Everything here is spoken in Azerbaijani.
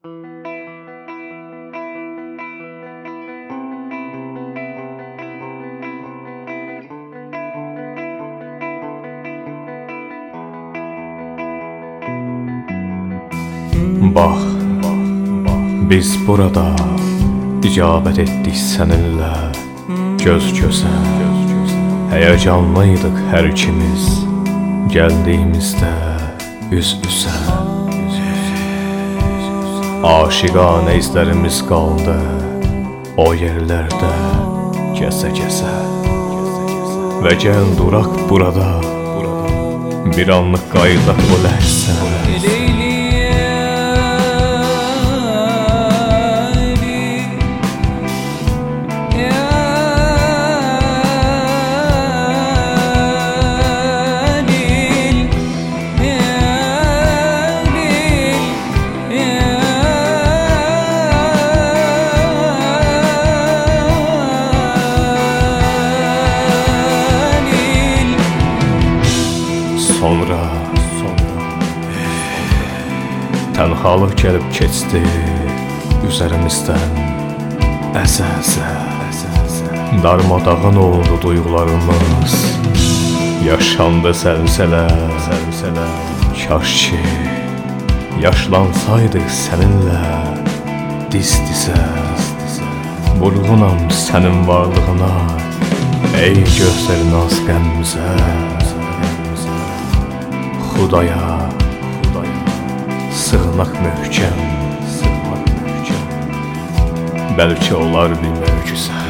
Bax, biz burada icabət etdik səninlə göz-gözə. Həyəcanlıydıq hər ikimiz gəldiyimizdə üz-üzə. Aşiqanə izlərimiz qaldı o yerlərdə gəzə-gəzə. Və gəl duraq burada, bir anlıq qayıdaq bu ləhsə. Sonra, Tənhalıq gəlib keçdi üzərimizdən əsə-əsə Darmadağın oldu duyğularımız Yaşandı səlsələ, səlsələ Kaş ki, yaşlansaydıq səninlə Diz-dizə, Vurğunam sənin varlığına Ey gözəl naz qəmzə Xudaya, Xudaya Sığınaq möhkəm, sığınaq möhkəm. Bəlkə olar bir möcüzə